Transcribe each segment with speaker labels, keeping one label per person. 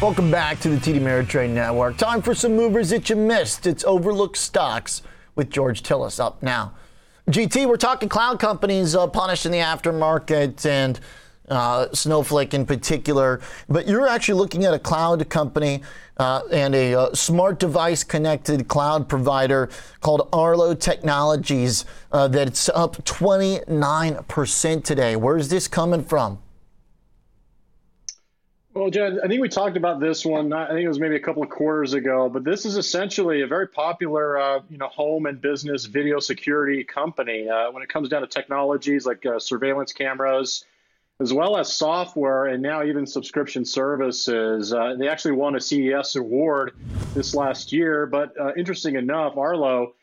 Speaker 1: Welcome back to the TD Ameritrade Network. Time for some movers that you missed. It's Overlooked Stocks with George Tsilis up now. GT, we're talking cloud companies uh, punished in the aftermarket and uh, Snowflake in particular. But you're actually looking at a cloud company uh, and a uh, smart device connected cloud provider called Arlo Technologies uh, that's up 29% today. Where's this coming from?
Speaker 2: Well, Jed, I think we talked about this one. I think it was maybe a couple of quarters ago, but this is essentially a very popular, uh, you know, home and business video security company. Uh, when it comes down to technologies like uh, surveillance cameras, as well as software, and now even subscription services. Uh, they actually won a CES award this last year. But uh, interesting enough, Arlo,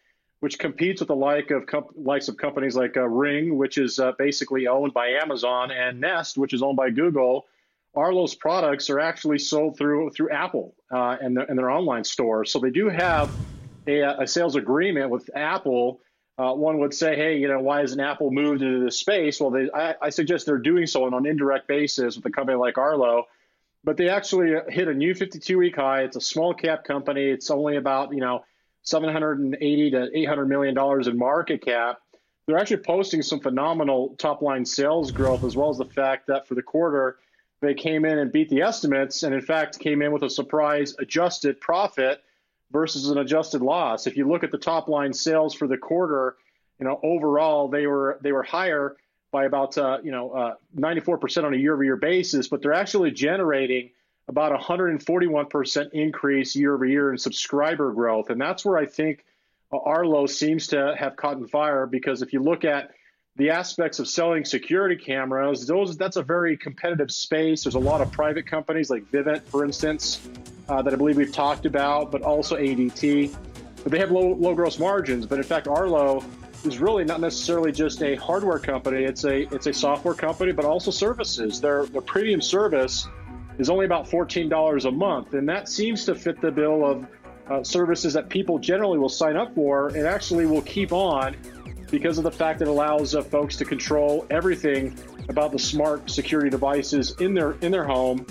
Speaker 2: which competes with the like of comp- likes of companies like uh, Ring, which is basically owned by Amazon, and Nest, which is owned by Google Arlo's products are actually sold through through Apple uh, and, the, and their online store. So they do have a, a sales agreement with Apple. Uh, one would say, hey, you know, why hasn't Apple moved into this space? Well, they, I, I, suggest they're doing so on an indirect basis with a company like Arlo. But they actually hit a new 52-week high. It's a small cap company. It's only about you know 780 to 800 million dollars in market cap. They're actually posting some phenomenal top line sales growth, as well as the fact that for the quarter they came in and beat the estimates, and in fact came in with a surprise adjusted profit versus an adjusted loss. If you look at the top line sales for the quarter, you know overall they were they were higher by about uh, you know uh, 94% on a year-over-year basis, but they're actually generating about 141% increase year-over-year in subscriber growth, and that's where I think Arlo seems to have caught fire because if you look at the aspects of selling security cameras, those that's a very competitive space. There's a lot of private companies like Vivint, for instance, uh, that I believe we've talked about, but also ADT. But they have low low gross margins. But in fact, Arlo is really not necessarily just a hardware company. It's a it's a software company, but also services. Their their premium service is only about fourteen dollars a month, and that seems to fit the bill of uh, services that people generally will sign up for and actually will keep on because of the fact that it allows uh, folks to control everything about the smart security devices in their in their home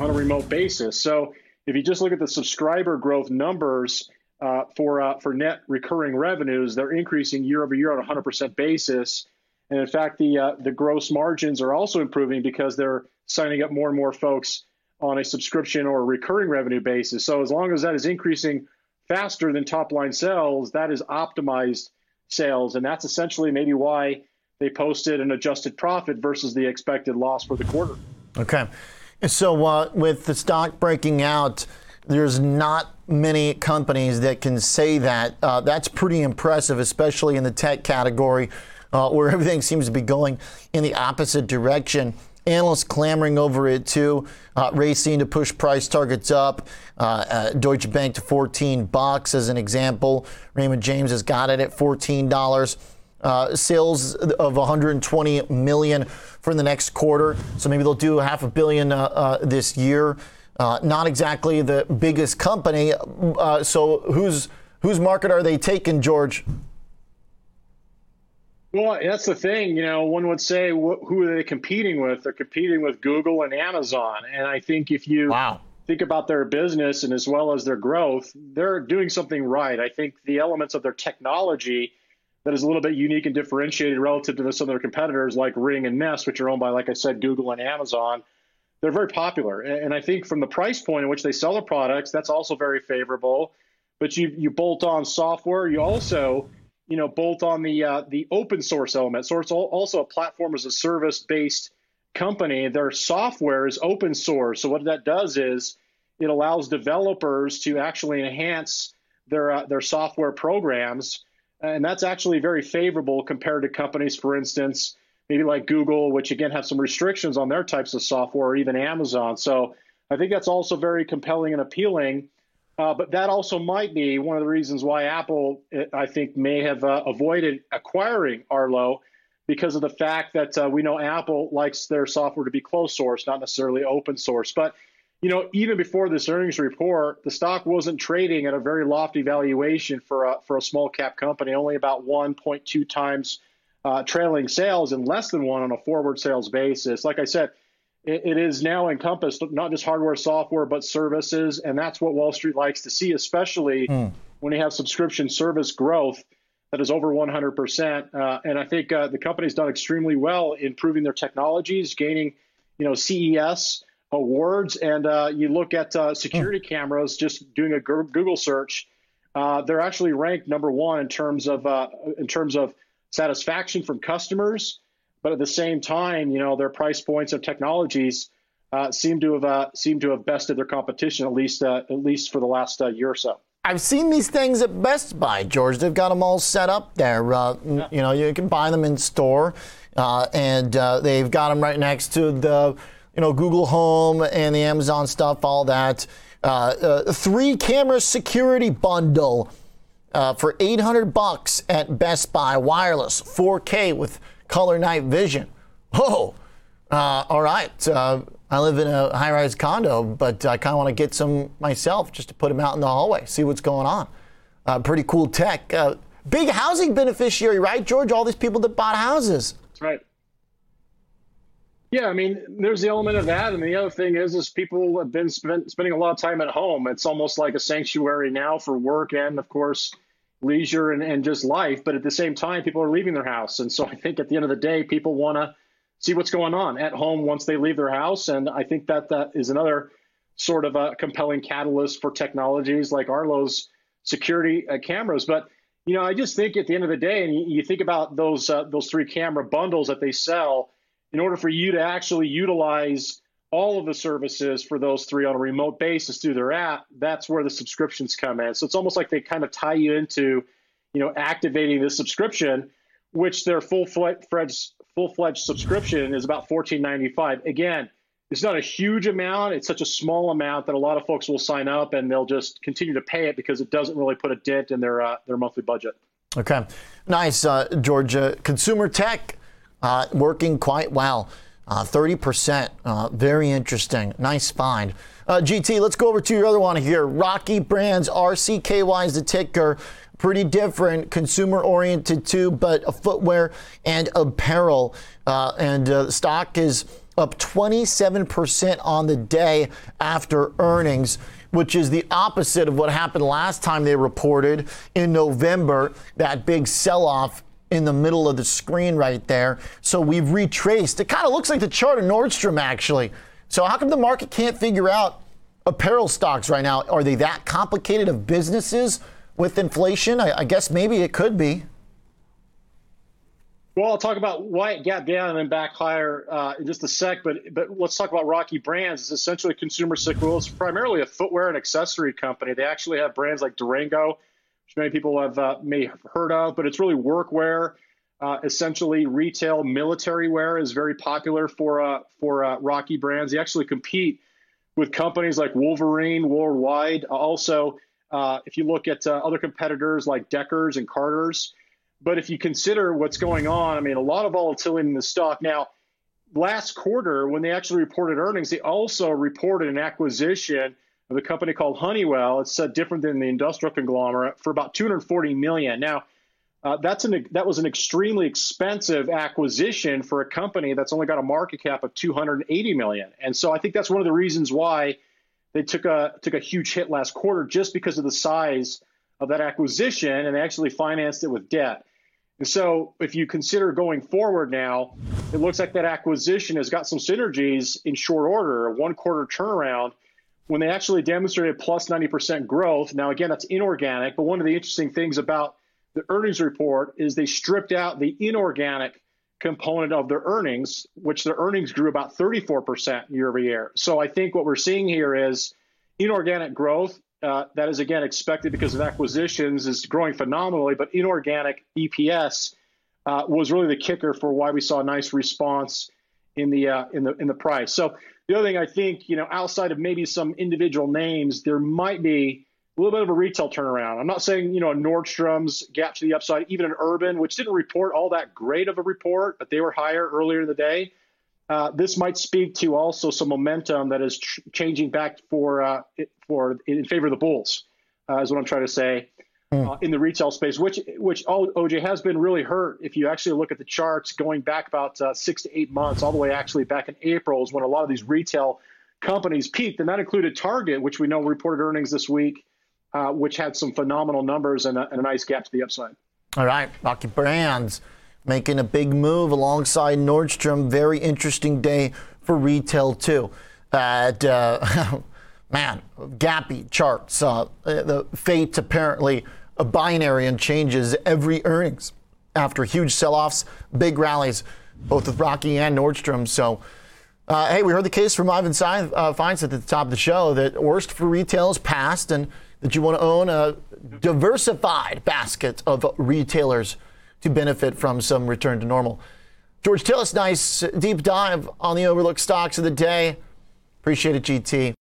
Speaker 2: on a remote basis. So if you just look at the subscriber growth numbers uh, for uh, for net recurring revenues, they're increasing year over year on a 100% basis. And in fact, the uh, the gross margins are also improving because they're signing up more and more folks on a subscription or recurring revenue basis. So as long as that is increasing faster than top line sales, that is optimized sales, and that's essentially maybe why they posted an adjusted profit versus the expected loss for the quarter.
Speaker 1: Okay. So uh, with the stock breaking out, there's not many companies that can say that. Uh, that's pretty impressive, especially in the tech category, uh, where everything seems to be going in the opposite direction. Analysts clamoring over it too, uh, racing to push price targets up. Uh, uh, Deutsche Bank to 14 bucks as an example. Raymond James has got it at 14 dollars. Uh, sales of 120 million for the next quarter, so maybe they'll do half a billion uh, uh, this year. not exactly the biggest company. so whose whose market are they taking, George?
Speaker 2: Well, that's the thing. You know, one would say, wh- who are they competing with? They're competing with Google and Amazon. And I think if you wow. think about their business and as well as their growth, they're doing something right. I think the elements of their technology that is a little bit unique and differentiated relative to some of their competitors like Ring and Nest, which are owned by, like I said, Google and Amazon. They're very popular. And I think from the price point in which they sell their products, that's also very favorable. But you, you bolt on software, you also you know, both on the uh, the open source element. So it's also a platform as a service based company. Their software is open source. So what that does is it allows developers to actually enhance their uh, their software programs, and that's actually very favorable compared to companies, for instance, maybe like Google, which again have some restrictions on their types of software, or even Amazon. So I think that's also very compelling and appealing. Uh, but that also might be one of the reasons why Apple, I think, may have uh, avoided acquiring Arlo because of the fact that uh, we know Apple likes their software to be closed source, not necessarily open source. But you know, even before this earnings report, the stock wasn't trading at a very lofty valuation for a for a small cap company, only about 1.2 times uh, trailing sales and less than one on a forward sales basis. Like I said, it, it is now encompassed not just hardware, software, but services, and that's what Wall Street likes to see, especially mm. when you have subscription service growth that is over 100%. Uh, and I think uh, the company's done extremely well in improving their technologies, gaining, you know, CES awards. And uh, you look at uh, security cameras, just doing a Google search, uh, they're actually ranked number one in terms of uh, in terms of satisfaction from customers. But at the same time, you know, their price points of technologies seem to have seem to have bested their competition at least at least for the last year or so.
Speaker 1: I've seen these things at Best Buy, George. They've got them all set up there. Uh, yeah. You know, you can buy them in store, uh, and uh, they've got them right next to the, you know, Google Home and the Amazon stuff, all that. Uh, uh, three camera security bundle uh, for 800 bucks at Best Buy, wireless, 4K with color night vision. Oh, all right. I live in a high rise condo, but I kind of want to get some myself just to put them out in the hallway, see what's going on. Uh, pretty cool tech. Uh, big housing beneficiary, right, George? All these people that bought houses.
Speaker 2: That's right. Yeah, I mean, there's the element of that, and the other thing is, is people have been spend, spending a lot of time at home. It's almost like a sanctuary now for work and, of course, leisure and, and just life. But at the same time, people are leaving their house, and so I think at the end of the day, people want to see what's going on at home once they leave their house. And I think that that is another sort of a compelling catalyst for technologies like Arlo's security uh, cameras. But you know, I just think at the end of the day, and you, you think about those uh, those three camera bundles that they sell, in order for you to actually utilize all of the services for those three on a remote basis through their app, that's where the subscriptions come in. So it's almost like they kind of tie you into, you know, activating the subscription, which their full-fledged full-fledged subscription is about $14.95. Again, it's not a huge amount. It's such a small amount that a lot of folks will sign up and they'll just continue to pay it because it doesn't really put a dent in their uh, their monthly budget.
Speaker 1: Okay, nice, uh, Georgia. Consumer tech uh, working quite well. Uh, 30%. Uh, very interesting. Nice find. Uh, GT, let's go over to your other one here. Rocky Brands, RCKY is the ticker pretty different, consumer oriented too, but footwear and apparel. Uh, and uh, stock is up 27% on the day after earnings, which is the opposite of what happened last time they reported in November, that big sell off in the middle of the screen right there. So we've retraced. It kind of looks like the chart of Nordstrom, actually. So, how come the market can't figure out apparel stocks right now? Are they that complicated of businesses? with inflation? I, I guess maybe it could be.
Speaker 2: Well, I'll talk about why it got down and then back higher uh, in just a sec. But but let's talk about Rocky Brands. It's essentially a consumer cyclical. It's primarily a footwear and accessory company. They actually have brands like Durango, many people have uh, may have heard of, but it's really workwear. Uh, essentially, retail military wear is very popular for uh, for uh, Rocky Brands. They actually compete with companies like Wolverine worldwide. Also, uh, if you look at uh, other competitors like Deckers and Carter's, but if you consider what's going on, I mean, a lot of volatility in the stock. Now, last quarter, when they actually reported earnings, they also reported an acquisition of a company called Honeywell. It's uh, different than the industrial conglomerate for about 240 million. Now, uh, that's an that was an extremely expensive acquisition for a company that's only got a market cap of 280 million. And so I think that's one of the reasons why they took a took a huge hit last quarter just because of the size of that acquisition, and they actually financed it with debt. And so, if you consider going forward now, it looks like that acquisition has got some synergies in short order, a one quarter turnaround when they actually demonstrated plus 90% growth. Now, again, that's inorganic, but one of the interesting things about the earnings report is they stripped out the inorganic component of their earnings, which their earnings grew about 34% year over year. So I think what we're seeing here is inorganic growth. Uh, that is again expected because of acquisitions is growing phenomenally, but inorganic EPS uh, was really the kicker for why we saw a nice response in the uh, in the in the price. So the other thing I think, you know, outside of maybe some individual names, there might be a little bit of a retail turnaround. I'm not saying, you know, Nordstrom's gap to the upside, even an Urban, which didn't report all that great of a report, but they were higher earlier in the day. Uh, this might speak to also some momentum that is tr- changing back for uh, for in favor of the bulls, uh, is what I'm trying to say. Uh, in the retail space, which which OJ has been really hurt. If you actually look at the charts going back about uh, six to eight months, all the way actually back in April is when a lot of these retail companies peaked, and that included Target, which we know reported earnings this week, uh, which had some phenomenal numbers and a, and a nice gap to the upside.
Speaker 1: All right, Rocky Brands making a big move alongside Nordstrom. Very interesting day for retail too. At uh, man, gappy charts. Uh, the fate apparently a binary and changes every earnings after huge sell-offs, big rallies, both with Rocky and Nordstrom. So, uh, hey, we heard the case from Ivan uh, Feinstein at the top of the show that worst for retail is past, and that you want to own a diversified basket of retailers to benefit from some return to normal. George Tsilis, nice deep dive on the overlooked stocks of the day. Appreciate it, GT.